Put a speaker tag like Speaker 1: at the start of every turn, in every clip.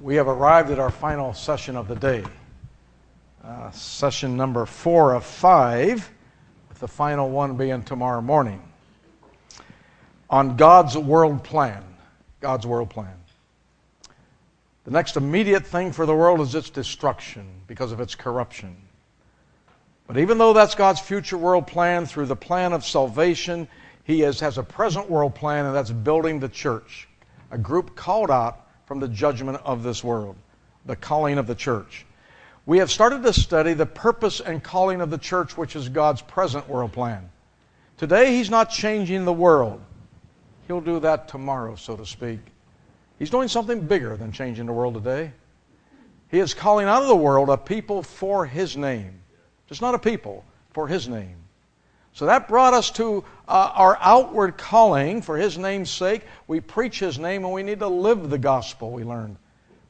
Speaker 1: we have arrived at our final session of the day. Uh, session number four of five, with the final one being tomorrow morning. On God's world plan. God's world plan. The next immediate thing for the world is its destruction because of its corruption. But even though that's God's future world plan, through the plan of salvation, He is, has a present world plan, and that's building the church, a group called out from the judgment of this world, the calling of the church. We have started to study the purpose and calling of the church, which is God's present world plan. Today, He's not changing the world. He'll do that tomorrow, so to speak. He's doing something bigger than changing the world today. He is calling out of the world a people for His name. Just not a people, for His name. So that brought us to uh, our outward calling for His name's sake. We preach His name and we need to live the gospel, we learned.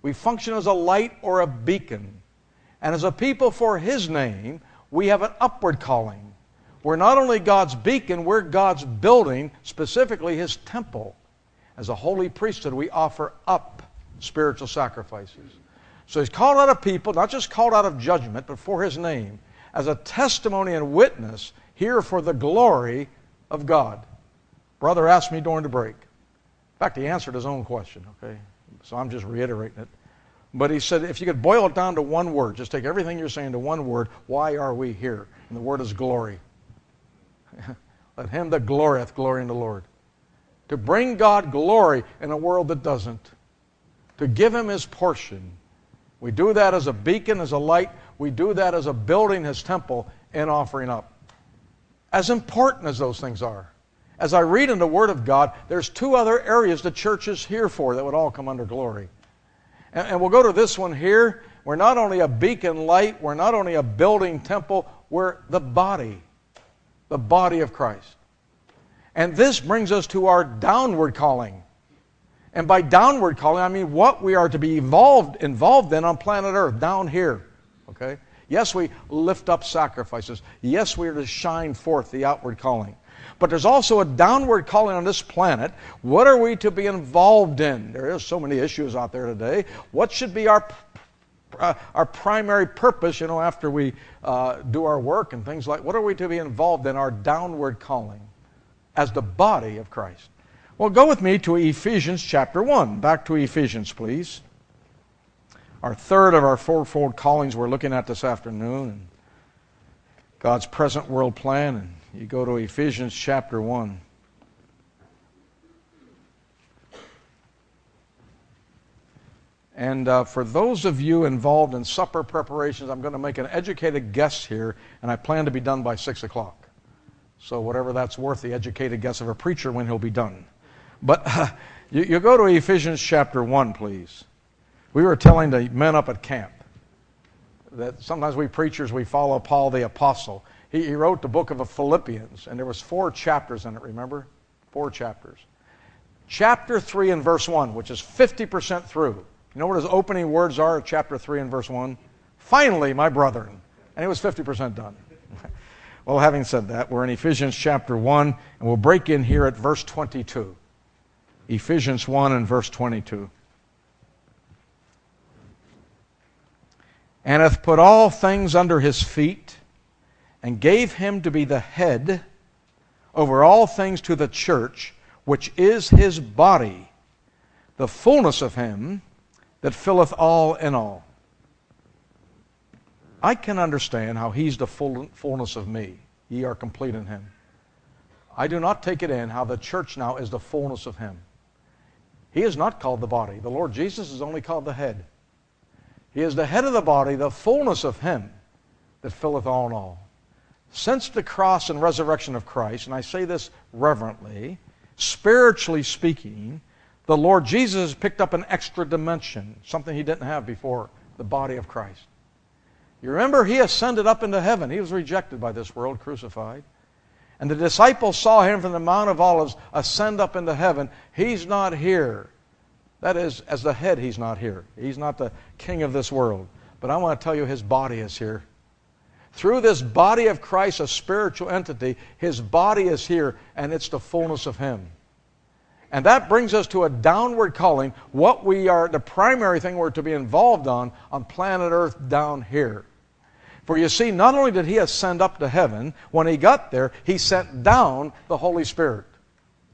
Speaker 1: We function as a light or a beacon. And as a people for His name, we have an upward calling. We're not only God's beacon, we're God's building, specifically His temple. As a holy priesthood, we offer up spiritual sacrifices. So He's called out of people, not just called out of judgment, but for His name, as a testimony and witness here for the glory of God. Brother asked me during the break. In fact, he answered his own question, okay? So I'm just reiterating it. But he said, if you could boil it down to one word, just take everything you're saying to one word, why are we here? And the word is glory. Let him that glorieth glory in the Lord. To bring God glory in a world that doesn't. To give him his portion. We do that as a beacon, as a light. We do that as a building his temple and offering up as important as those things are. As I read in the Word of God, there's two other areas the church is here for that would all come under glory. And, and, we'll go to this one here. We're not only a beacon light, we're not only a building temple, we're the body, the body of Christ. And this brings us to our downward calling. And by downward calling, I mean what we are to be involved, involved in on planet Earth, down here. Okay? Yes, we lift up sacrifices. Yes, we are to shine forth the outward calling. But there's also a downward calling on this planet. What are we to be involved in? There are so many issues out there today. What should be our uh, our primary purpose, you know, after we uh, do our work and things like, what are we to be involved in? Our downward calling as the body of Christ. Well, go with me to Ephesians chapter 1. Back to Ephesians, please our third of our fourfold callings we're looking at this afternoon. And God's present world plan. And you go to Ephesians chapter 1. And uh, for those of you involved in supper preparations, I'm going to make an educated guess here, and I plan to be done by 6 o'clock. So, whatever that's worth, the educated guess of a preacher when he'll be done. But uh, you, you go to Ephesians chapter 1, please. We were telling the men up at camp that sometimes we preachers, we follow Paul the Apostle. He, he wrote the book of Philippians, and there was four chapters in it, remember? Four chapters. Chapter 3 and verse 1, which is 50% through. You know what his opening words are chapter 3 and verse 1? Finally, my brethren. And he was 50% done. well, having said that, we're in Ephesians chapter 1, and we'll break in here at verse 22. Ephesians 1 and verse 22. And hath put all things under his feet, and gave him to be the head over all things to the church, which is his body, the fullness of him that filleth all in all. I can understand how he's the full, fullness of me. Ye are complete in him. I do not take it in how the church now is the fullness of him. He is not called the body. The Lord Jesus is only called the head. He is the head of the body, the fullness of Him that filleth all in all. Since the cross and resurrection of Christ, and I say this reverently, spiritually speaking, the Lord Jesus picked up an extra dimension, something he didn't have before, the body of Christ. You remember, he ascended up into heaven. He was rejected by this world, crucified. And the disciples saw him from the Mount of Olives ascend up into heaven. He's not here. That is, as the head, he's not here. He's not the king of this world. But I want to tell you, his body is here. Through this body of Christ, a spiritual entity, his body is here, and it's the fullness of him. And that brings us to a downward calling, what we are, the primary thing we're to be involved on on planet Earth down here. For you see, not only did he ascend up to heaven, when he got there, he sent down the Holy Spirit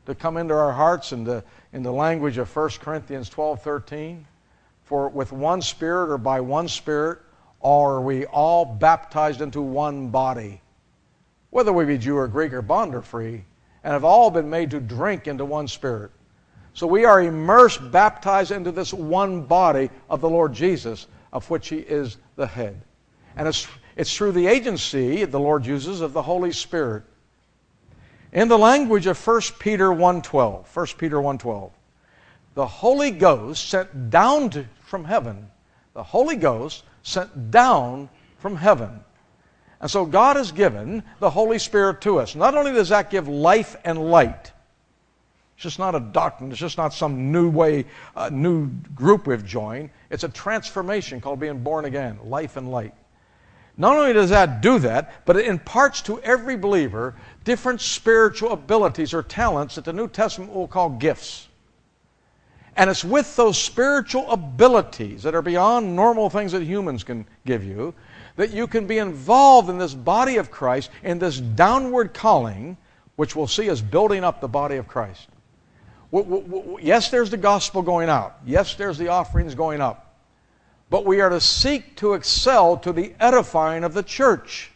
Speaker 1: to come into our hearts in the, in the language of 1 Corinthians 12 13. For with one Spirit or by one Spirit are we all baptized into one body, whether we be Jew or Greek or bond or free, and have all been made to drink into one Spirit. So we are immersed, baptized into this one body of the Lord Jesus, of which He is the head. And it's, it's through the agency the Lord uses of the Holy Spirit. In the language of 1 Peter 1.12, 1 Peter 1.12, the Holy Ghost sent down to, from heaven, the Holy Ghost sent down from heaven. And so God has given the Holy Spirit to us. Not only does that give life and light, it's just not a doctrine, it's just not some new way, uh, new group we've joined. It's a transformation called being born again, life and light. Not only does that do that, but it imparts to every believer different spiritual abilities or talents that the New Testament will call gifts. And it's with those spiritual abilities that are beyond normal things that humans can give you that you can be involved in this body of Christ, in this downward calling, which we'll see as building up the body of Christ. Yes, there's the gospel going out. Yes, there's the offerings going up but we are to seek to excel to the edifying of the church.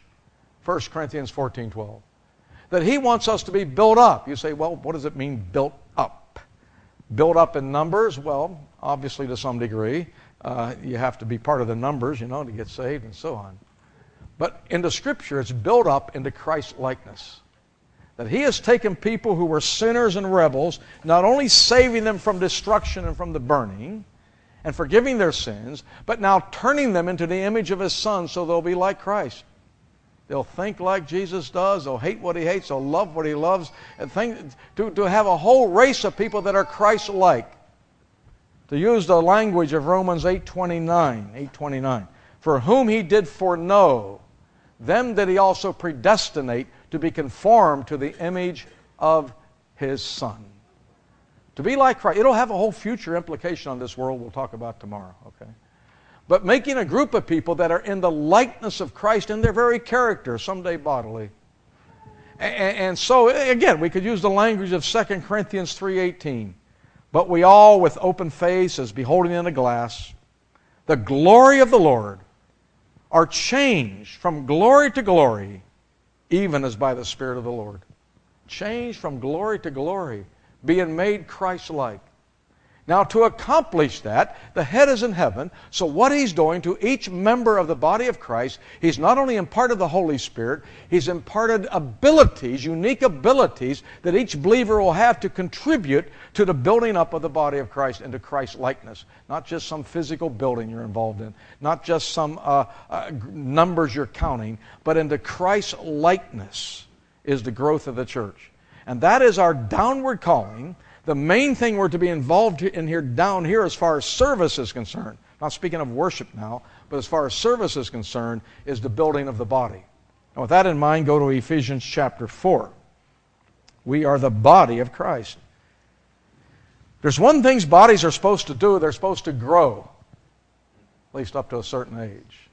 Speaker 1: 1 Corinthians 14 12. That he wants us to be built up. You say, well, what does it mean, built up? Built up in numbers? Well, obviously to some degree. Uh, you have to be part of the numbers, you know, to get saved and so on. But in the scripture, it's built up into Christ likeness. That he has taken people who were sinners and rebels, not only saving them from destruction and from the burning, and forgiving their sins, but now turning them into the image of His Son so they'll be like Christ. They'll think like Jesus does. They'll hate what He hates. They'll love what He loves. And think, to, to have a whole race of people that are Christ-like. To use the language of Romans 8.29, 8.29. For whom He did foreknow, them did He also predestinate to be conformed to the image of His Son. To be like Christ. It'll have a whole future implication on this world we'll talk about tomorrow, okay? But making a group of people that are in the likeness of Christ in their very character, someday bodily. And, and so, again, we could use the language of 2 Corinthians 3.18. But we all, with open face as beholding in a glass, the glory of the Lord, are changed from glory to glory, even as by the Spirit of the Lord. Changed from glory to glory being made Christ like. Now, to accomplish that, the head is in heaven. So, what he's doing to each member of the body of Christ, he's not only imparted the Holy Spirit, he's imparted abilities, unique abilities, that each believer will have to contribute to the building up of the body of Christ into Christ likeness. Not just some physical building you're involved in, not just some uh, uh, numbers you're counting, but into Christ likeness is the growth of the church. And that is our downward calling. The main thing we're to be involved in here, down here, as far as service is concerned, not speaking of worship now, but as far as service is concerned, is the building of the body. And with that in mind, go to Ephesians chapter 4. We are the body of Christ. There's one thing bodies are supposed to do, they're supposed to grow, at least up to a certain age.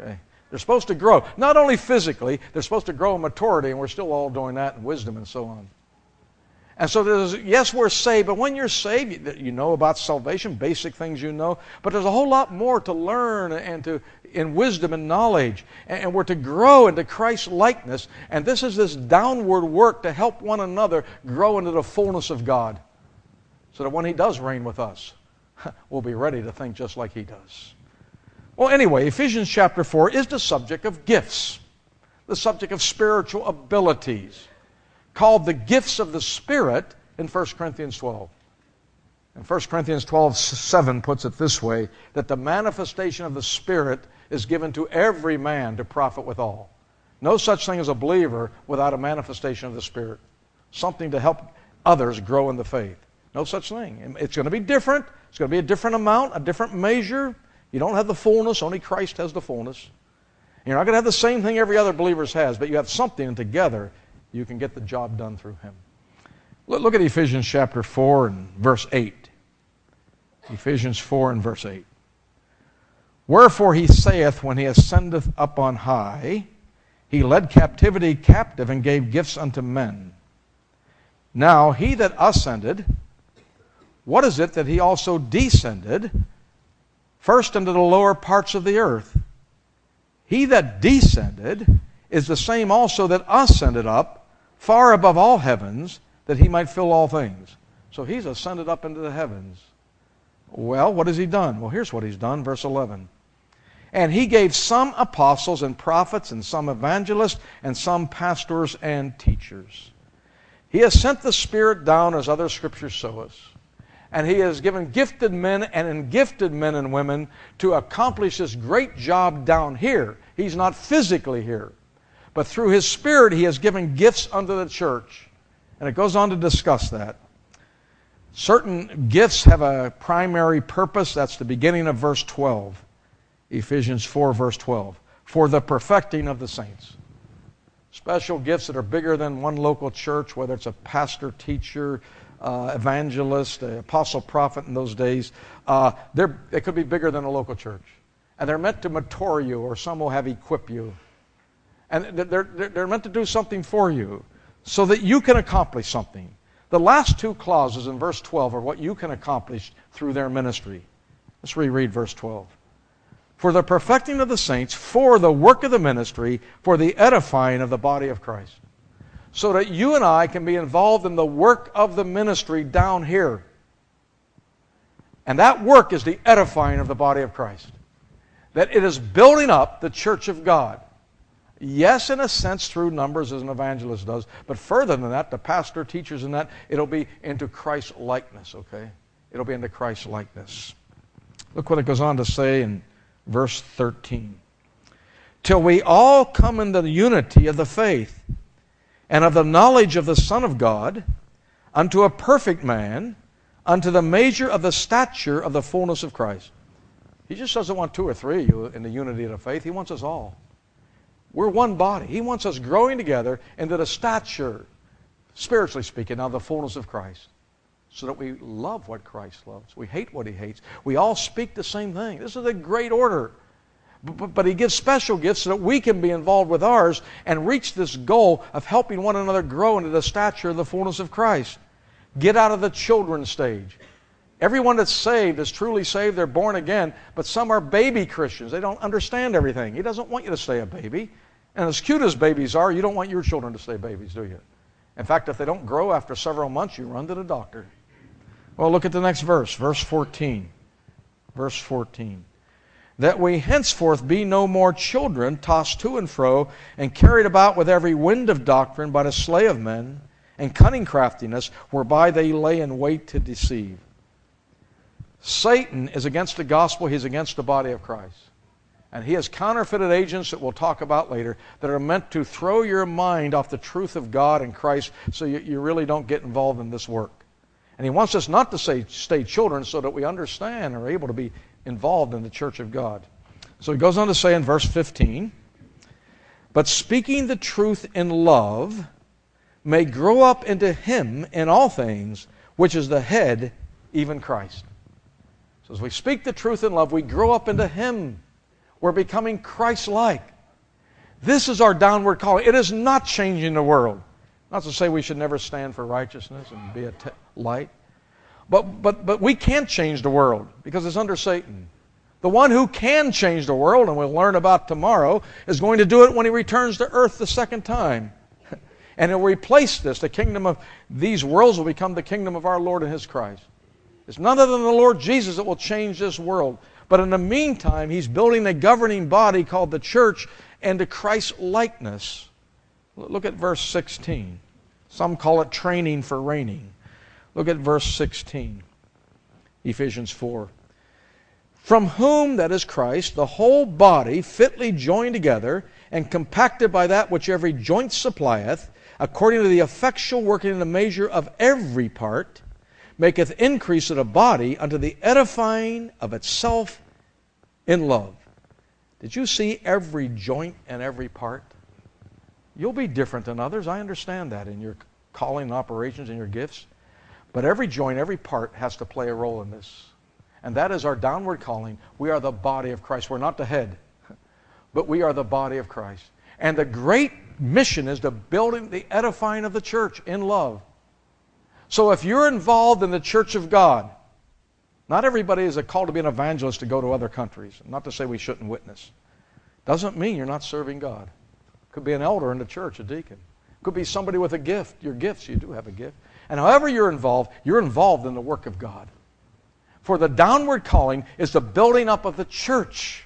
Speaker 1: Okay? They're supposed to grow. Not only physically, they're supposed to grow in maturity, and we're still all doing that in wisdom and so on. And so there's, yes, we're saved, but when you're saved, you know about salvation, basic things you know, but there's a whole lot more to learn and to in wisdom and knowledge. And we're to grow into Christ's likeness. And this is this downward work to help one another grow into the fullness of God. So that when He does reign with us, we'll be ready to think just like He does. Well, anyway, Ephesians chapter 4 is the subject of gifts, the subject of spiritual abilities, called the gifts of the Spirit in 1 Corinthians 12. And 1 Corinthians 12, 7 puts it this way that the manifestation of the Spirit is given to every man to profit withal. No such thing as a believer without a manifestation of the Spirit. Something to help others grow in the faith. No such thing. It's going to be different. It's going to be a different amount, a different measure, you don't have the fullness, only Christ has the fullness. You're not going to have the same thing every other believer has, but you have something, and together you can get the job done through Him. Look at Ephesians chapter 4 and verse 8. Ephesians 4 and verse 8. Wherefore he saith, when he ascendeth up on high, he led captivity captive and gave gifts unto men. Now he that ascended, what is it that he also descended? First into the lower parts of the earth. He that descended is the same also that ascended up far above all heavens, that he might fill all things. So he's ascended up into the heavens. Well, what has he done? Well, here's what he's done, verse 11. And he gave some apostles and prophets, and some evangelists, and some pastors and teachers. He has sent the Spirit down as other scriptures show us. And he has given gifted men and gifted men and women to accomplish this great job down here. He's not physically here. But through his Spirit, he has given gifts unto the church. And it goes on to discuss that. Certain gifts have a primary purpose. That's the beginning of verse 12. Ephesians 4, verse 12. For the perfecting of the saints. Special gifts that are bigger than one local church, whether it's a pastor, teacher, uh, evangelist, apostle, prophet in those days. Uh, they could be bigger than a local church. And they're meant to mature you, or some will have equip you. And they're, they're, meant to do something for you so that you can accomplish something. The last two clauses in verse 12 are what you can accomplish through their ministry. Let's reread verse 12. For the perfecting of the saints, for the work of the ministry, for the edifying of the body of Christ. So that you and I can be involved in the work of the ministry down here. And that work is the edifying of the body of Christ. That it is building up the church of God. Yes, in a sense, through numbers as an evangelist does, but further than that, the pastor, teaches in that, it'll be into Christ likeness, okay? It'll be into Christ likeness. Look what it goes on to say in verse 13. Till we all come into the unity of the faith and of the knowledge of the Son of God, unto a perfect man, unto the measure of the stature of the fullness of Christ. He just doesn't want two or three of you in the unity of the faith, He wants us all. We're one body. He wants us growing together into the stature, spiritually speaking, of the fullness of Christ. So that we love what Christ loves. We hate what he hates. We all speak the same thing. This is a great order. But, but, he gives special gifts so that we can be involved with ours and reach this goal of helping one another grow into the stature of the fullness of Christ. Get out of the children stage. Everyone that's saved is truly saved. They're born again, but some are baby Christians. They don't understand everything. He doesn't want you to stay a baby. And as cute as babies are, you don't want your children to stay babies, do you? In fact, if they don't grow after several months, you run to the doctor. Well, look at the next verse, verse 14. Verse 14. That we henceforth be no more children, tossed to and fro, and carried about with every wind of doctrine by the slay of men, and cunning craftiness, whereby they lay in wait to deceive. Satan is against the gospel, he's against the body of Christ. And he has counterfeited agents that we'll talk about later that are meant to throw your mind off the truth of God and Christ so you, you really don't get involved in this work. And he wants us not to say stay children so that we understand and are able to be involved in the church of God. So he goes on to say in verse 15, but speaking the truth in love may grow up into him in all things, which is the head, even Christ. So as we speak the truth in love, we grow up into him we're becoming Christ like. This is our downward calling. It is not changing the world. Not to say we should never stand for righteousness and be a light. But, but, but we can't change the world because it's under Satan. The one who can change the world, and we'll learn about tomorrow, is going to do it when he returns to earth the second time. and he'll replace this. The kingdom of these worlds will become the kingdom of our Lord and his Christ. It's none other than the Lord Jesus that will change this world. But in the meantime, he's building a governing body called the church and to Christ's likeness. Look at verse 16. Some call it training for reigning. Look at verse 16, Ephesians 4. From whom, that is Christ, the whole body fitly joined together and compacted by that which every joint supplieth, according to the effectual working in the measure of every part, maketh increase of the body unto the edifying of itself in love. Did you see every joint and every part? You'll be different than others. I understand that in your calling and operations and your gifts. But every joint, every part has to play a role in this. And that is our downward calling. We are the body of Christ. We're not the head, but we are the body of Christ. And the great mission is the building, the edifying of the church in love. So if you're involved in the church of God, not everybody is a call to be an evangelist to go to other countries. Not to say we shouldn't witness. Doesn't mean you're not serving God. Could be an elder in the church, a deacon. Could be somebody with a gift. Your gifts, you do have a gift. And however you're involved, you're involved in the work of God. For the downward calling is the building up of the church,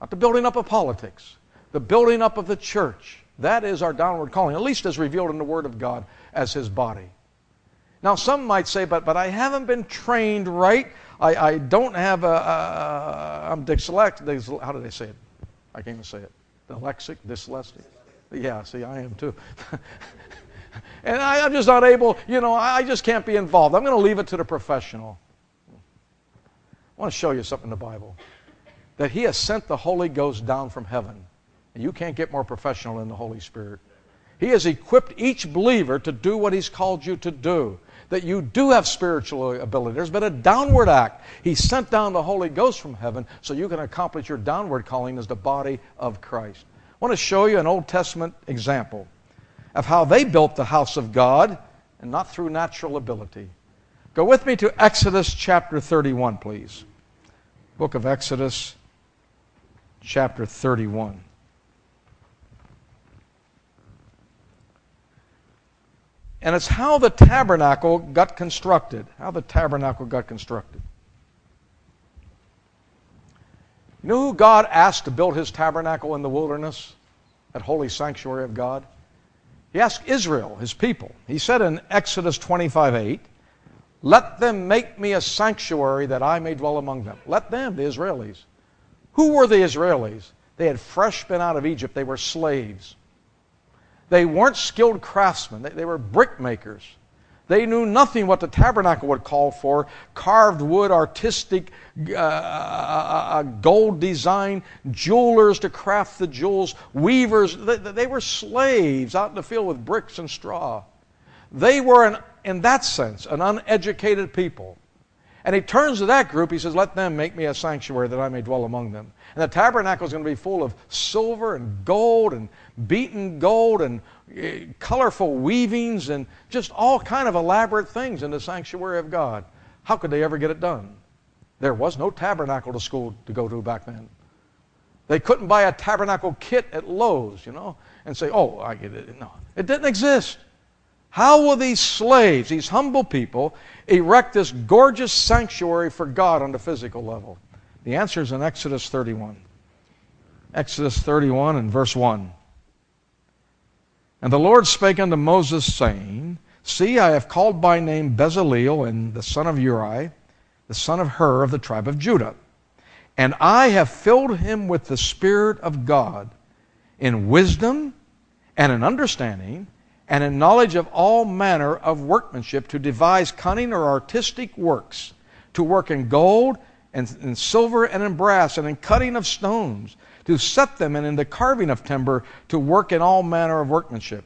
Speaker 1: not the building up of politics, the building up of the church. That is our downward calling, at least as revealed in the Word of God as His body. Now, some might say, but, but I haven't been trained right. I, I don't have a, a I'm dyslexic. How do they say it? I can't even say it. Dyslexic, dyslexic. Yeah, see, I am too. and I, am just not able, you know, I just can't be involved. I'm going to leave it to the professional. I want to show you something in the Bible. That He has sent the Holy Ghost down from heaven. And you can't get more professional than the Holy Spirit. He has equipped each believer to do what He's called you to do that you do have spiritual ability. There's been a downward act. He sent down the Holy Ghost from heaven so you can accomplish your downward calling as the body of Christ. I want to show you an Old Testament example of how they built the house of God and not through natural ability. Go with me to Exodus chapter 31, please. Book of Exodus, chapter 31. And it's how the tabernacle got constructed. How the tabernacle got constructed. You know who God asked to build his tabernacle in the wilderness? That holy sanctuary of God? He asked Israel, his people. He said in Exodus 25 8, Let them make me a sanctuary that I may dwell among them. Let them, the Israelis. Who were the Israelis? They had fresh been out of Egypt, they were slaves. They weren't skilled craftsmen, they, they were brickmakers. They knew nothing what the tabernacle would call for carved wood, artistic, uh, uh, uh, gold design, jewelers to craft the jewels, weavers. They, they, were slaves out in the field with bricks and straw. They were, an, in that sense, an uneducated people. And he turns to that group, he says, Let them make me a sanctuary that I may dwell among them. And the tabernacle is going to be full of silver and gold and beaten gold and uh, colorful weavings and just all kind of elaborate things in the sanctuary of God. How could they ever get it done? There was no tabernacle to school to go to back then. They couldn't buy a tabernacle kit at Lowe's, you know, and say, "Oh, I get it." No, it didn't exist. How will these slaves, these humble people, erect this gorgeous sanctuary for God on the physical level? The answer is in Exodus 31. Exodus 31 and verse 1. And the Lord spake unto Moses, saying, See, I have called by name Bezaleel and the son of Uri, the son of Hur of the tribe of Judah. And I have filled him with the Spirit of God in wisdom and in understanding and in knowledge of all manner of workmanship to devise cunning or artistic works, to work in gold and in silver and in brass and in cutting of stones, to set them and in the carving of timber, to work in all manner of workmanship.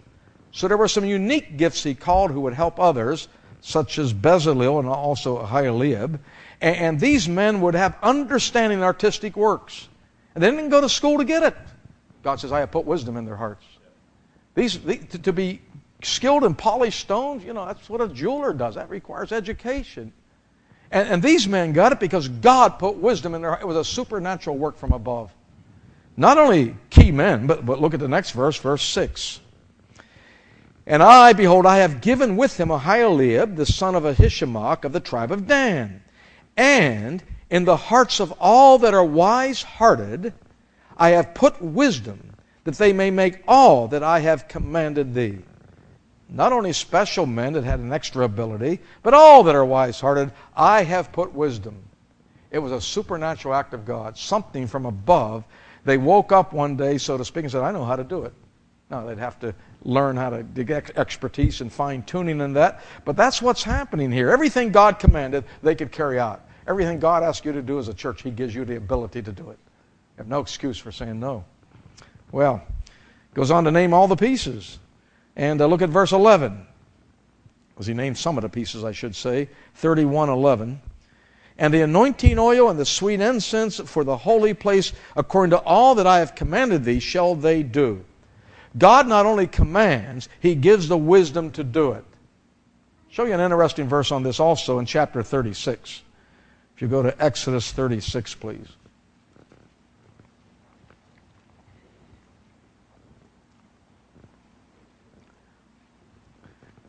Speaker 1: So there were some unique gifts he called who would help others, such as Bezalel and also Aholiab. And these men would have understanding in artistic works. And they didn't go to school to get it. God says, I have put wisdom in their hearts. These, to be skilled in polished stones, you know, that's what a jeweler does. That requires education. And, and these men got it because God put wisdom in their heart. It was a supernatural work from above. Not only key men, but, but look at the next verse, verse 6. And I, behold, I have given with him Aholiab, the son of Ahisamach of the tribe of Dan. And in the hearts of all that are wise hearted, I have put wisdom, that they may make all that I have commanded thee not only special men that had an extra ability, but all that are wise hearted, I have put wisdom. It was a supernatural act of God, something from above. They woke up one day, so to speak, and said, I know how to do it. Now, they'd have to learn how to get expertise and fine tuning in that. But that's what's happening here. Everything God commanded, they could carry out. Everything God asks you to do as a church, He gives you the ability to do it. You have no excuse for saying no. Well, goes on to name all the pieces. And uh, look at verse 11. Because he named some of the pieces, I should say. 3111. And the anointing oil and the sweet incense for the holy place, according to all that I have commanded thee, shall they do. God not only commands, He gives the wisdom to do it. I'll show you an interesting verse on this also in chapter 36. If you go to Exodus 36, please.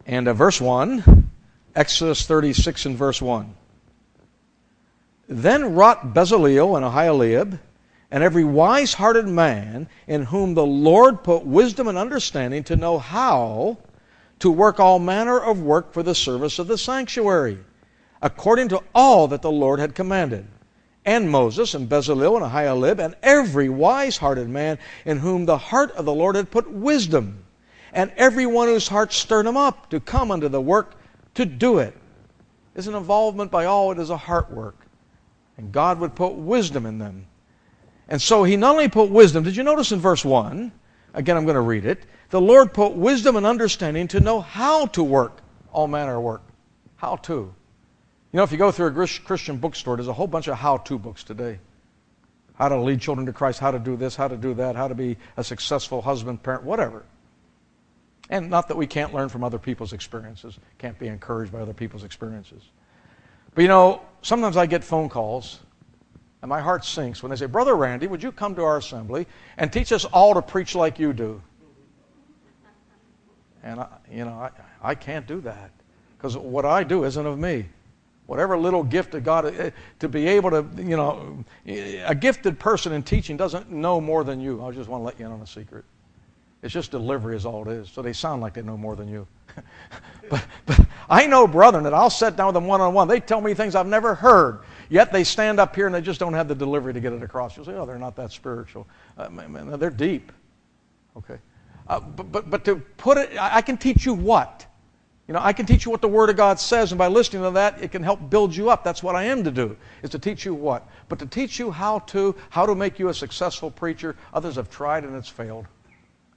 Speaker 1: And uh, verse 1, Exodus 36 and verse 1. Then wrought Bezaleel and Aholiab, and every wise hearted man in whom the Lord put wisdom and understanding to know how to work all manner of work for the service of the sanctuary, according to all that the Lord had commanded. And Moses and Bezaleel and Aholiab and every wise hearted man in whom the heart of the Lord had put wisdom, and every one whose heart stirred him up to come unto the work to do it. Is an involvement by all, it is a heart work. And God would put wisdom in them. And so he not only put wisdom, did you notice in verse 1? Again, I'm going to read it. The Lord put wisdom and understanding to know how to work all manner of work. How to. You know, if you go through a Christian bookstore, there's a whole bunch of how to books today. How to lead children to Christ, how to do this, how to do that, how to be a successful husband, parent, whatever. And not that we can't learn from other people's experiences, can't be encouraged by other people's experiences. But you know, sometimes I get phone calls and my heart sinks when they say, Brother Randy, would you come to our assembly and teach us all to preach like you do? And, I, you know, I, I can't do that because what I do isn't of me. Whatever little gift of God, eh, to be able to, you know, a gifted person in teaching doesn't know more than you. I just want to let you in on a secret. It's just delivery is all it is. So they sound like they know more than you. but, but I know brethren that I'll sit down with them one on one. They tell me things I've never heard. Yet they stand up here and they just don't have the delivery to get it across. You'll say, oh, they're not that spiritual. Uh, man, they're deep. Okay. Uh, but, but, but to put it, I can teach you what? You know, I can teach you what the Word of God says, and by listening to that, it can help build you up. That's what I am to do, is to teach you what? But to teach you how to, how to make you a successful preacher, others have tried and it's failed.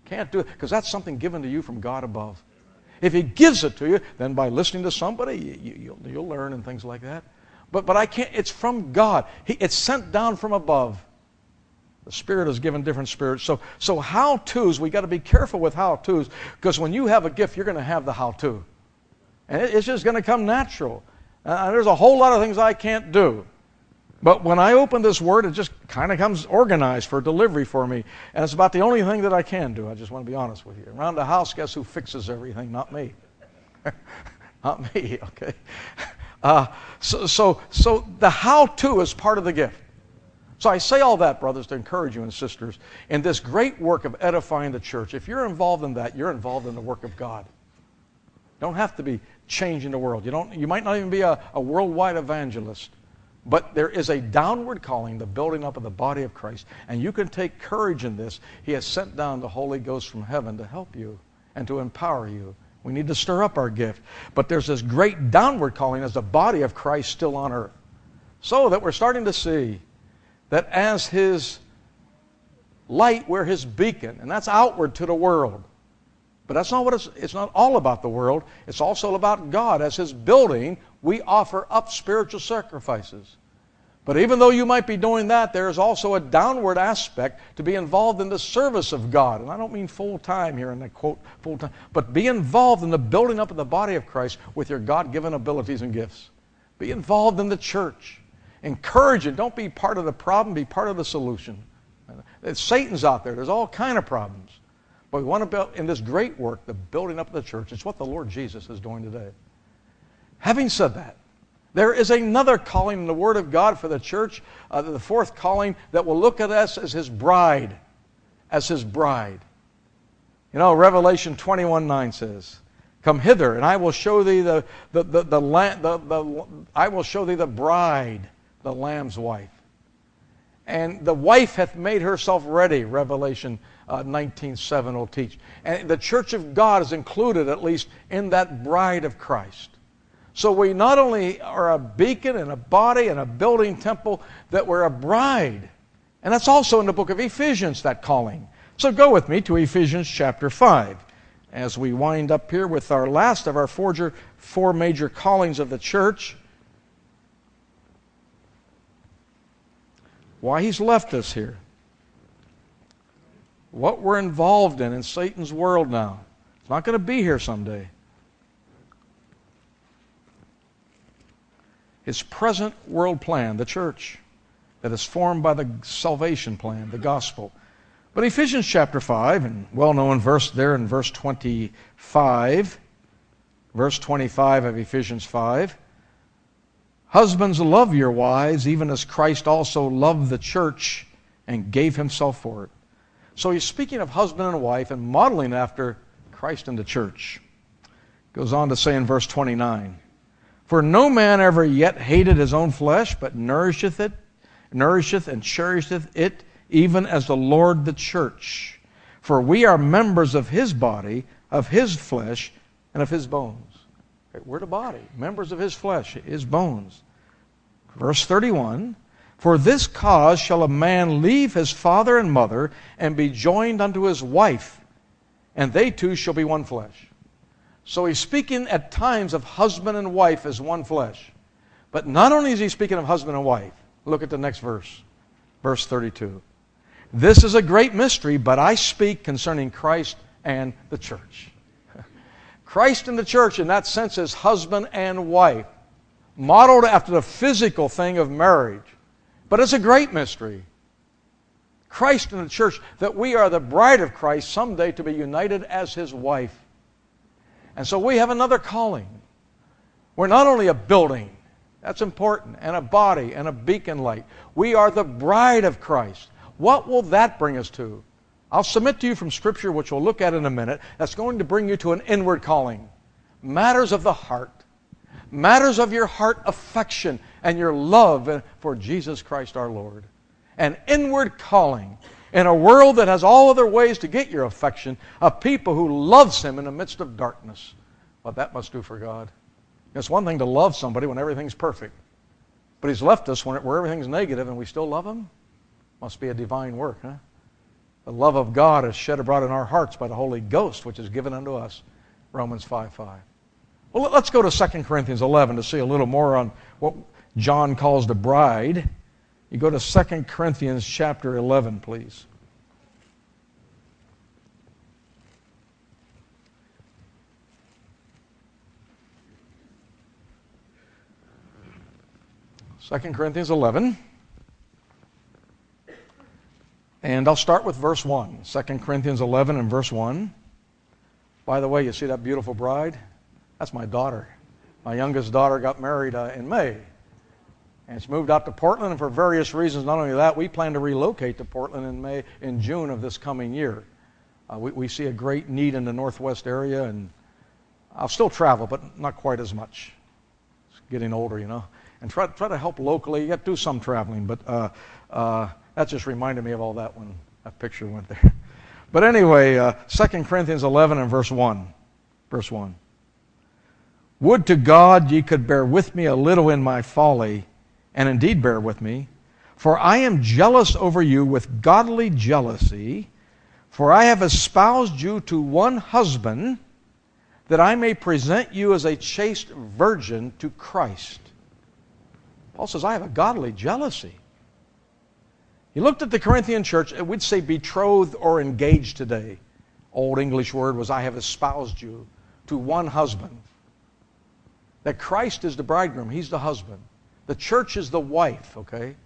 Speaker 1: Can't do it, because that's something given to you from God above. If He gives it to you, then by listening to somebody, you, will you'll learn and things like that. But, but I can't, it's from God. He, it's sent down from above. The Spirit is given different spirits. So, so how to's, we got to be careful with how to's, because when you have a gift, you're going to have the how to. And it, it's just going to come natural. Uh, there's a whole lot of things I can't do. But when I open this word, it just kind of comes organized for delivery for me. And it's about the only thing that I can do. I just want to be honest with you. Around the house, guess who fixes everything? Not me. Not me, okay? Uh, so, so, so the how to is part of the gift. So I say all that, brothers, to encourage you and sisters in this great work of edifying the church. If you're involved in that, you're involved in the work of God. You don't have to be changing the world. You, don't, you might not even be a, a worldwide evangelist. But there is a downward calling, the building up of the body of Christ. And you can take courage in this. He has sent down the Holy Ghost from heaven to help you and to empower you. We need to stir up our gift. But there's this great downward calling as the body of Christ still on earth. So that we're starting to see that as His light, we're His beacon. And that's outward to the world. But that's not what it's, it's not all about the world. It's also about God. As His building, we offer up spiritual sacrifices. But even though you might be doing that, there is also a downward aspect to be involved in the service of God. And I don't mean full time here in that quote, full time, but be involved in the building up of the body of Christ with your God given abilities and gifts. Be involved in the church. Encourage it. Don't be part of the problem, be part of the solution. Satan's out there. There's all kind of problems. But we want to build in this great work, the building up of the church. It's what the Lord Jesus is doing today. Having said that, there is another calling in the Word of God for the church, uh, the fourth calling that will look at us as His bride, as His bride. You know, Revelation 21 9 says, Come hither, and I will show thee the, the, the, the, the, the I will show thee the bride, the Lamb's wife. And the wife hath made herself ready, Revelation uh, 19.7 will teach. And the church of God is included, at least, in that bride of Christ. So we not only are a beacon and a body and a building temple, that we're a bride. And that's also in the book of Ephesians, that calling. So go with me to Ephesians chapter 5. as we wind up here with our last of our four major callings of the church. Why he's left us here. What we're involved in in Satan's world now. It's not going to be here someday. His present world plan, the church, that is formed by the salvation plan, the gospel. But Ephesians chapter 5, and well known verse there in verse 25, verse 25 of Ephesians 5. Husbands, love your wives, even as Christ also loved the church and gave himself for it. So he's speaking of husband and wife and modeling after Christ and the church. Goes on to say in verse 29 For no man ever yet hated his own flesh, but nourisheth it, nourisheth and cherisheth it even as the Lord the church. For we are members of his body, of his flesh, and of his bones. We're the body, members of his flesh, his bones. Verse 31 For this cause shall a man leave his father and mother and be joined unto his wife, and they two shall be one flesh. So he's speaking at times of husband and wife as one flesh. But not only is he speaking of husband and wife, look at the next verse, verse 32. This is a great mystery, but I speak concerning Christ and the church. Christ and the church, in that sense, is husband and wife, modeled after the physical thing of marriage. But it's a great mystery. Christ and the church, that we are the bride of Christ someday to be united as his wife. And so we have another calling. We're not only a building, that's important, and a body and a beacon light. We are the bride of Christ. What will that bring us to? I'll submit to you from Scripture, which we'll look at in a minute, that's going to bring you to an inward calling. Matters of the heart. Matters of your heart affection and your love for Jesus Christ our Lord. An inward calling in a world that has all other ways to get your affection, a people who loves Him in the midst of darkness. What that must do for God. It's one thing to love somebody when everything's perfect, but He's left us when, where everything's negative and we still love Him. Must be a divine work, huh? The love of God is shed abroad in our hearts by the Holy Ghost, which is given unto us. Romans 5 5. Well, let's go to 2 Corinthians 11 to see a little more on what John calls the bride. You go to 2 Corinthians chapter 11, please. Second Corinthians 11. And I'll start with verse 1, 2 Corinthians 11 and verse 1. By the way, you see that beautiful bride? That's my daughter. My youngest daughter got married uh, in May. And she moved out to Portland, and for various reasons, not only that, we plan to relocate to Portland in May, in June of this coming year. Uh, we, we see a great need in the northwest area, and I'll still travel, but not quite as much. It's getting older, you know. And try, try to help locally. You got to do some traveling, but uh, uh that just reminded me of all that when that picture went there. But anyway, uh, 2 Corinthians 11 and verse 1. Verse 1. Would to God ye could bear with me a little in my folly, and indeed bear with me. For I am jealous over you with godly jealousy, for I have espoused you to one husband, that I may present you as a chaste virgin to Christ. Paul says, I have a godly jealousy. He looked at the Corinthian church, we'd say betrothed or engaged today. Old English word was, I have espoused you to one husband. That Christ is the bridegroom, He's the husband. The church is the wife, okay?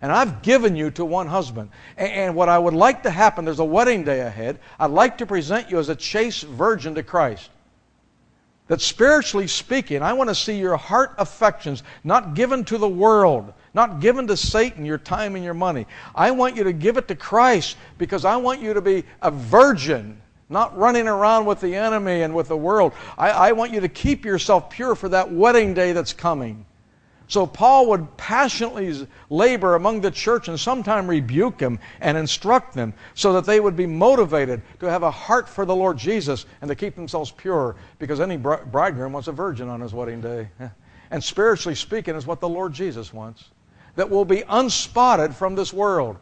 Speaker 1: And I've given you to one husband. And what I would like to happen, there's a wedding day ahead. I'd like to present you as a chaste virgin to Christ. That spiritually speaking, I want to see your heart affections not given to the world, not given to Satan your time and your money. I want you to give it to Christ because I want you to be a virgin, not running around with the enemy and with the world. I, I want you to keep yourself pure for that wedding day that's coming. So Paul would passionately labor among the church and sometimes rebuke them and instruct them so that they would be motivated to have a heart for the Lord Jesus and to keep themselves pure because any bridegroom wants a virgin on his wedding day. And spiritually speaking is what the Lord Jesus wants that will be unspotted from this world.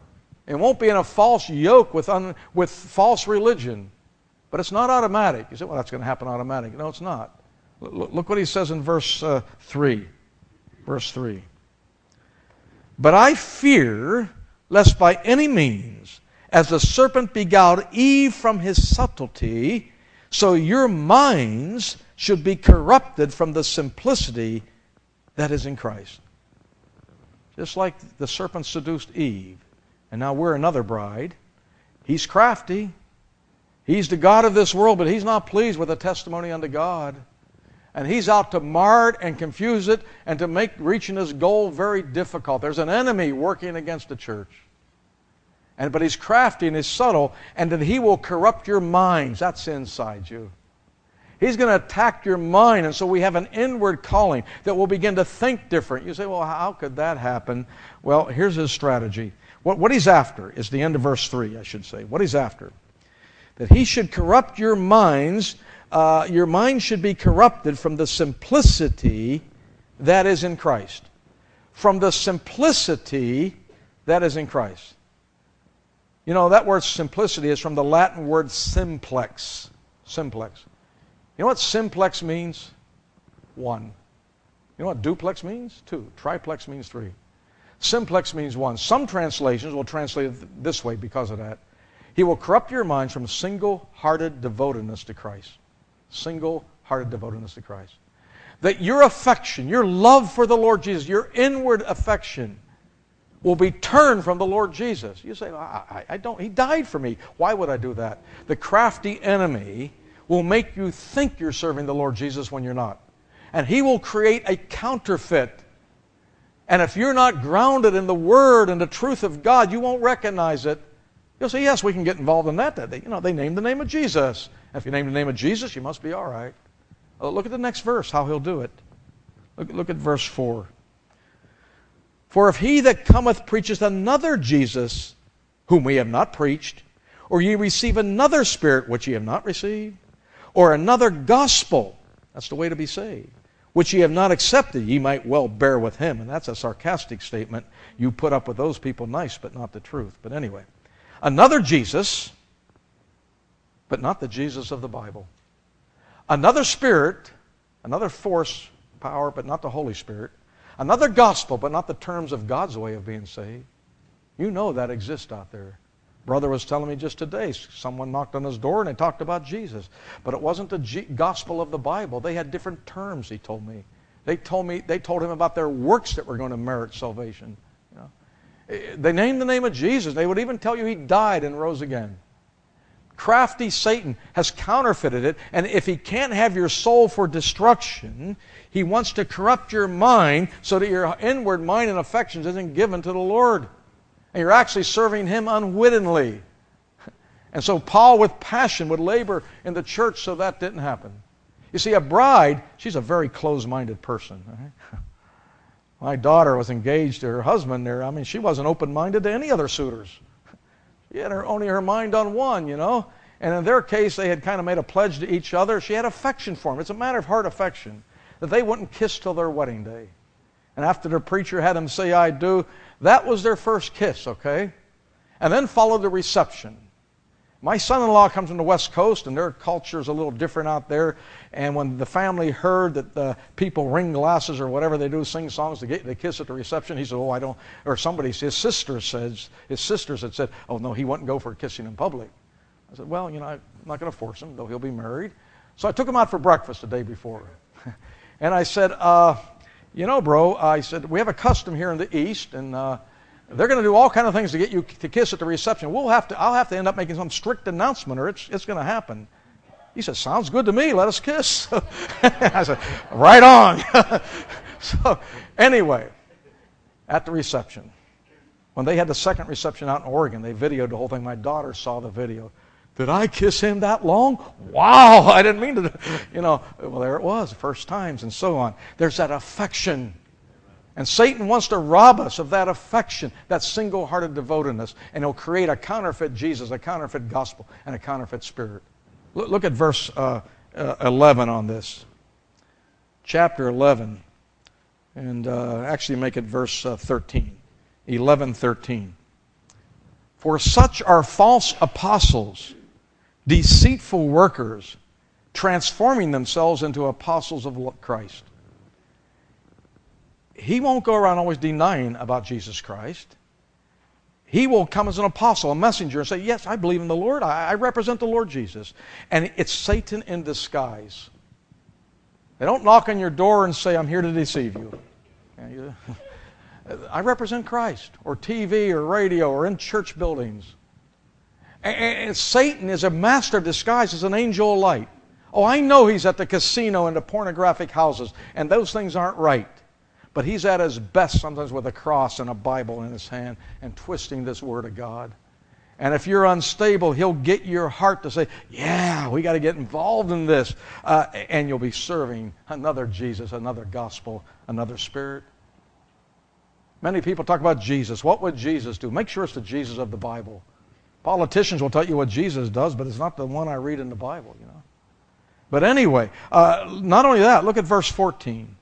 Speaker 1: It won't be in a false yoke with, un, with false religion. But it's not automatic. You say, well, that's going to happen automatic. No, it's not. Look what he says in verse uh, 3. Verse 3. But I fear lest by any means, as the serpent beguiled Eve from his subtlety, so your minds should be corrupted from the simplicity that is in Christ. Just like the serpent seduced Eve, and now we're another bride. He's crafty. He's the God of this world, but he's not pleased with a testimony unto God. And he's out to mar it and confuse it and to make reaching his goal very difficult. There's an enemy working against the church. And, but he's crafty and he's subtle, and that he will corrupt your minds. That's inside you. He's going to attack your mind, and so we have an inward calling that will begin to think different. You say, well, how could that happen? Well, here's his strategy. What, what he's after is the end of verse 3, I should say. What he's after. That he should corrupt your minds. Uh, your mind should be corrupted from the simplicity that is in Christ. From the simplicity that is in Christ. You know, that word simplicity is from the Latin word simplex. Simplex. You know what simplex means? One. You know what duplex means? Two. Triplex means three. Simplex means one. Some translations will translate it this way because of that. He will corrupt your minds from single hearted devotedness to Christ. Single hearted devotedness to Christ. That your affection, your love for the Lord Jesus, your inward affection, will be turned from the Lord Jesus. You say, I, I, I, don't, He died for me. Why would I do that? The crafty enemy will make you think you're serving the Lord Jesus when you're not. And he will create a counterfeit. And if you're not grounded in the Word and the truth of God, you won't recognize it. You'll say, yes, we can get involved in that. They, you know, they named the name of Jesus. If you name the name of Jesus, you must be all right. Uh, look at the next verse, how he'll do it. Look, look at verse 4. For if he that cometh preacheth another Jesus, whom we have not preached, or ye receive another Spirit which ye have not received, or another gospel, that's the way to be saved, which ye have not accepted, ye might well bear with him. And that's a sarcastic statement. You put up with those people nice, but not the truth. But anyway, another Jesus, but not the Jesus of the Bible. Another Spirit, another force, power, but not the Holy Spirit Another gospel, but not the terms of God's way of being saved. You know that exists out there. Brother was telling me just today, someone knocked on his door and they talked about Jesus. But it wasn't the G- gospel of the Bible. They had different terms, he told me. They told me they told him about their works that were going to merit salvation. They named the name of Jesus. They would even tell you he died and rose again. Crafty Satan has counterfeited it, and if he can't have your soul for destruction, he wants to corrupt your mind so that your inward mind and affections isn't given to the Lord. And you're actually serving him unwittingly. And so Paul, with passion, would labor in the church so that didn't happen. You see, a bride, she's a very closed minded person. Right? My daughter was engaged to her husband there. I mean, she wasn't open minded to any other suitors. She had her, only her mind on one, you know. And in their case, they had kind of made a pledge to each other. She had affection for him. It's a matter of heart affection that they wouldn't kiss till their wedding day. And after the preacher had them say, I do, that was their first kiss, okay? And then followed the reception. My son in law comes from the West Coast, and their culture is a little different out there. And when the family heard that the people ring glasses or whatever they do, sing songs, they, get, they kiss at the reception, he said, Oh, I don't. Or somebody, his sister says, his sisters had said, Oh, no, he wouldn't go for kissing in public. I said, Well, you know, I'm not going to force him, though he'll be married. So I took him out for breakfast the day before. And I said, uh, you know, bro, I said, we have a custom here in the East, and uh, they're going to do all kind of things to get you to kiss at the reception. We'll have to, I'll have to end up making some strict announcement, or it's, it's going to happen. He said, sounds good to me. Let us kiss. I said, right on. so anyway, at the reception, when they had the second reception out in Oregon, they videoed the whole thing. My daughter saw the video. Did I kiss him that long? Wow, I didn't mean to. You know, well, there it was, first times and so on. There's that affection. And Satan wants to rob us of that affection, that single hearted devotedness, and he'll create a counterfeit Jesus, a counterfeit gospel, and a counterfeit spirit. Look, at verse uh, uh, 11 on this. Chapter 11, and uh, actually make it verse uh, 13. 11 13. For such are false apostles deceitful workers transforming themselves into apostles of Christ. He won't go around always denying about Jesus Christ. He will come as an apostle, a messenger, and say, Yes, I believe in the Lord. I, represent the Lord Jesus. And it's Satan in disguise. They don't knock on your door and say, I'm here to deceive you. I represent Christ, or TV, or radio, or in church buildings. And Satan is a master of disguise as an angel of light. Oh, I know he's at the casino and the pornographic houses, and those things aren't right. But he's at his best sometimes with a cross and a Bible in his hand and twisting this Word of God. And if you're unstable, he'll get your heart to say, Yeah, we got to get involved in this. Uh, and you'll be serving another Jesus, another gospel, another spirit. Many people talk about Jesus. What would Jesus do? Make sure it's the Jesus of the Bible. Politicians will tell you what Jesus does, but it's not the one I read in the Bible, you know. But anyway, uh, not only that, look at verse 14.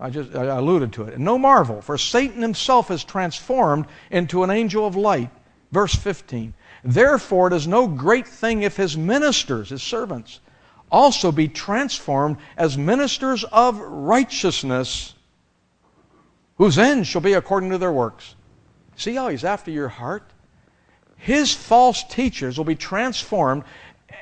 Speaker 1: I just I alluded to it. And no marvel, for Satan himself is transformed into an angel of light. Verse 15. Therefore, it is no great thing if his ministers, his servants, also be transformed as ministers of righteousness, whose end shall be according to their works. See how he's after your heart? His false teachers will be transformed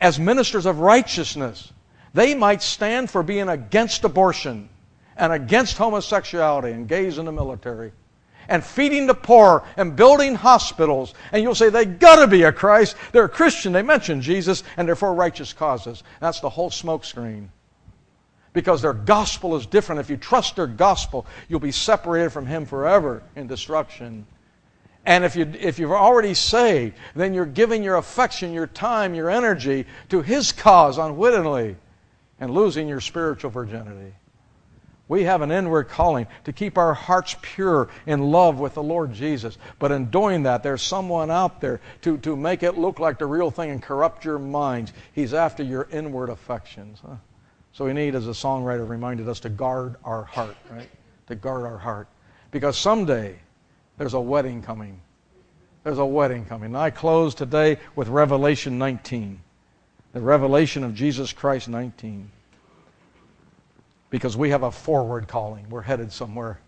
Speaker 1: as ministers of righteousness. They might stand for being against abortion and against homosexuality and gays in the military and feeding the poor and building hospitals. And you'll say, they got to be a Christ. They're a Christian. They mention Jesus and they're for righteous causes. That's the whole smokescreen. Because their gospel is different. If you trust their gospel, you'll be separated from Him forever in destruction. And if, you, if you're already saved, then you're giving your affection, your time, your energy to His cause unwittingly and losing your spiritual virginity. We have an inward calling to keep our hearts pure in love with the Lord Jesus. But in doing that, there's someone out there to, to make it look like the real thing and corrupt your minds. He's after your inward affections. Huh? So we need, as a songwriter reminded us, to guard our heart, right? To guard our heart. Because someday there's a wedding coming. There's a wedding coming. And I close today with Revelation 19. The revelation of Jesus Christ 19 because we have a forward calling. We're headed somewhere.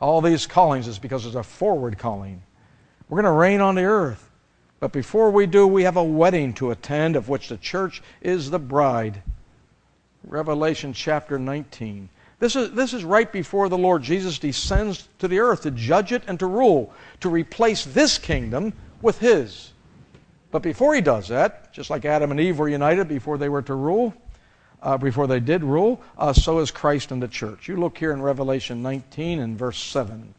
Speaker 1: All these callings is because there's a forward calling. We're going to reign on the earth. But before we do, we have a wedding to attend, of which the church is the bride. Revelation chapter 19. This is, this is right before the Lord Jesus descends to the earth to judge it and to rule, to replace this kingdom with his. But before he does that, just like Adam and Eve were united before they were to rule, uh, before they did rule, uh, so is Christ in the church. You look here in Revelation 19 and verse 7.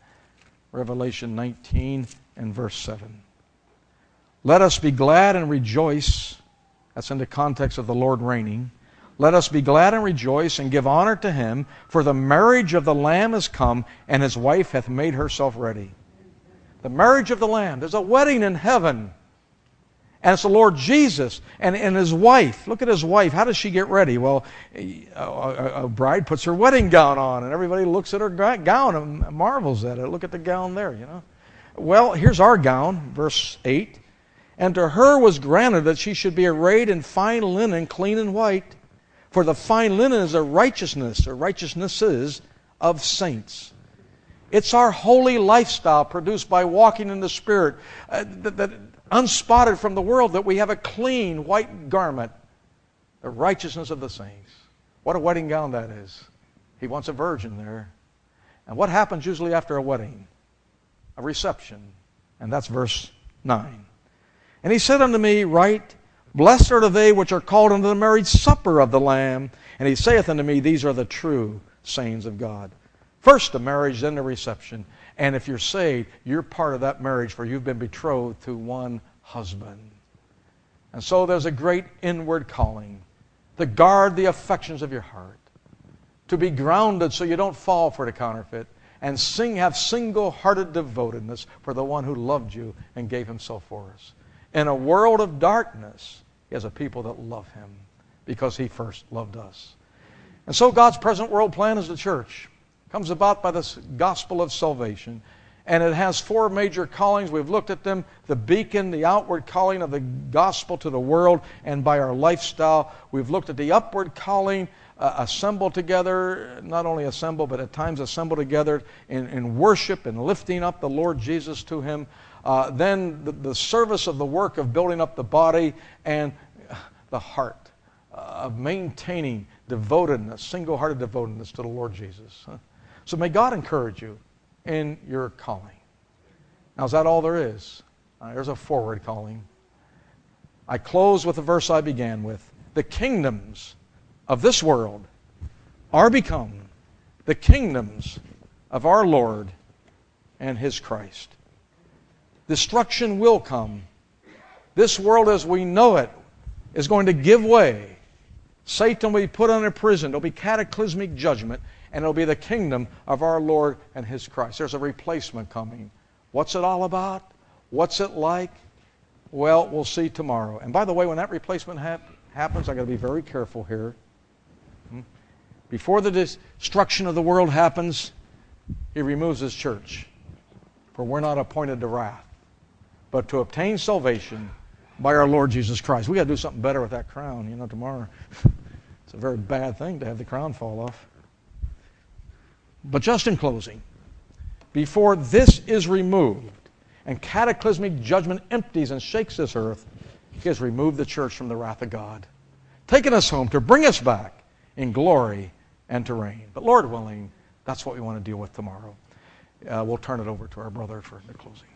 Speaker 1: Revelation 19 and verse 7. Let us be glad and rejoice. That's in the context of the Lord reigning. Let us be glad and rejoice and give honor to him, for the marriage of the Lamb is come, and his wife hath made herself ready. The marriage of the Lamb. There's a wedding in heaven. And it's the Lord Jesus and, and his wife. Look at his wife. How does she get ready? Well, a, a, a bride puts her wedding gown on, and everybody looks at her gown and marvels at it. Look at the gown there, you know. Well, here's our gown, verse 8. And to her was granted that she should be arrayed in fine linen, clean and white. For the fine linen is a righteousness, or righteousnesses of saints. It's our holy lifestyle produced by walking in the Spirit uh, that, that unspotted from the world, that we have a clean white garment, the righteousness of the saints. What a wedding gown that is. He wants a virgin there. And what happens usually after a wedding? A reception. And that's verse 9. And he said unto me, Write, Blessed are they which are called unto the marriage supper of the Lamb. And he saith unto me, These are the true sayings of God. First the marriage, then the reception. And if you're saved, you're part of that marriage for you've been betrothed to one husband. And so there's a great inward calling to guard the affections of your heart, to be grounded so you don't fall for the counterfeit, and sing, have single hearted devotedness for the one who loved you and gave himself for us. In a world of darkness, he has a people that love him because he first loved us. And so God's present world plan is the church comes about by the gospel of salvation. And it has four major callings. We've looked at them the beacon, the outward calling of the gospel to the world, and by our lifestyle. We've looked at the upward calling, uh, assemble together, not only assemble, but at times assemble together in, in worship and lifting up the Lord Jesus to Him. Uh, then the, the, service of the work of building up the body and the heart uh, of maintaining devotedness, single hearted devotedness to the Lord Jesus. So may God encourage you in your calling. Now, is that all there is? Uh, there's a forward calling. I close with the verse I began with. The kingdoms of this world are become the kingdoms of our Lord and His Christ. Destruction will come. This world as we know it is going to give way. Satan will be put a prison. There'll be cataclysmic judgment and it'll be the kingdom of our Lord and His Christ. There's a replacement coming. What's it all about? What's it like? Well, we'll see tomorrow. And by the way, when that replacement hap- happens, I've got to be very careful here. Hmm? Before the destruction of the world happens, He removes His church. For we're not appointed to wrath, but to obtain salvation by our Lord Jesus Christ. we got to do something better with that crown, you know, tomorrow. it's a very bad thing to have the crown fall off. But just in closing, before this is removed and cataclysmic judgment empties and shakes this earth, He has removed the church from the wrath of God, taken us home to bring us back in glory and to reign. But Lord willing, that's what we want to deal with tomorrow. Uh, we'll turn it over to our brother for the closing.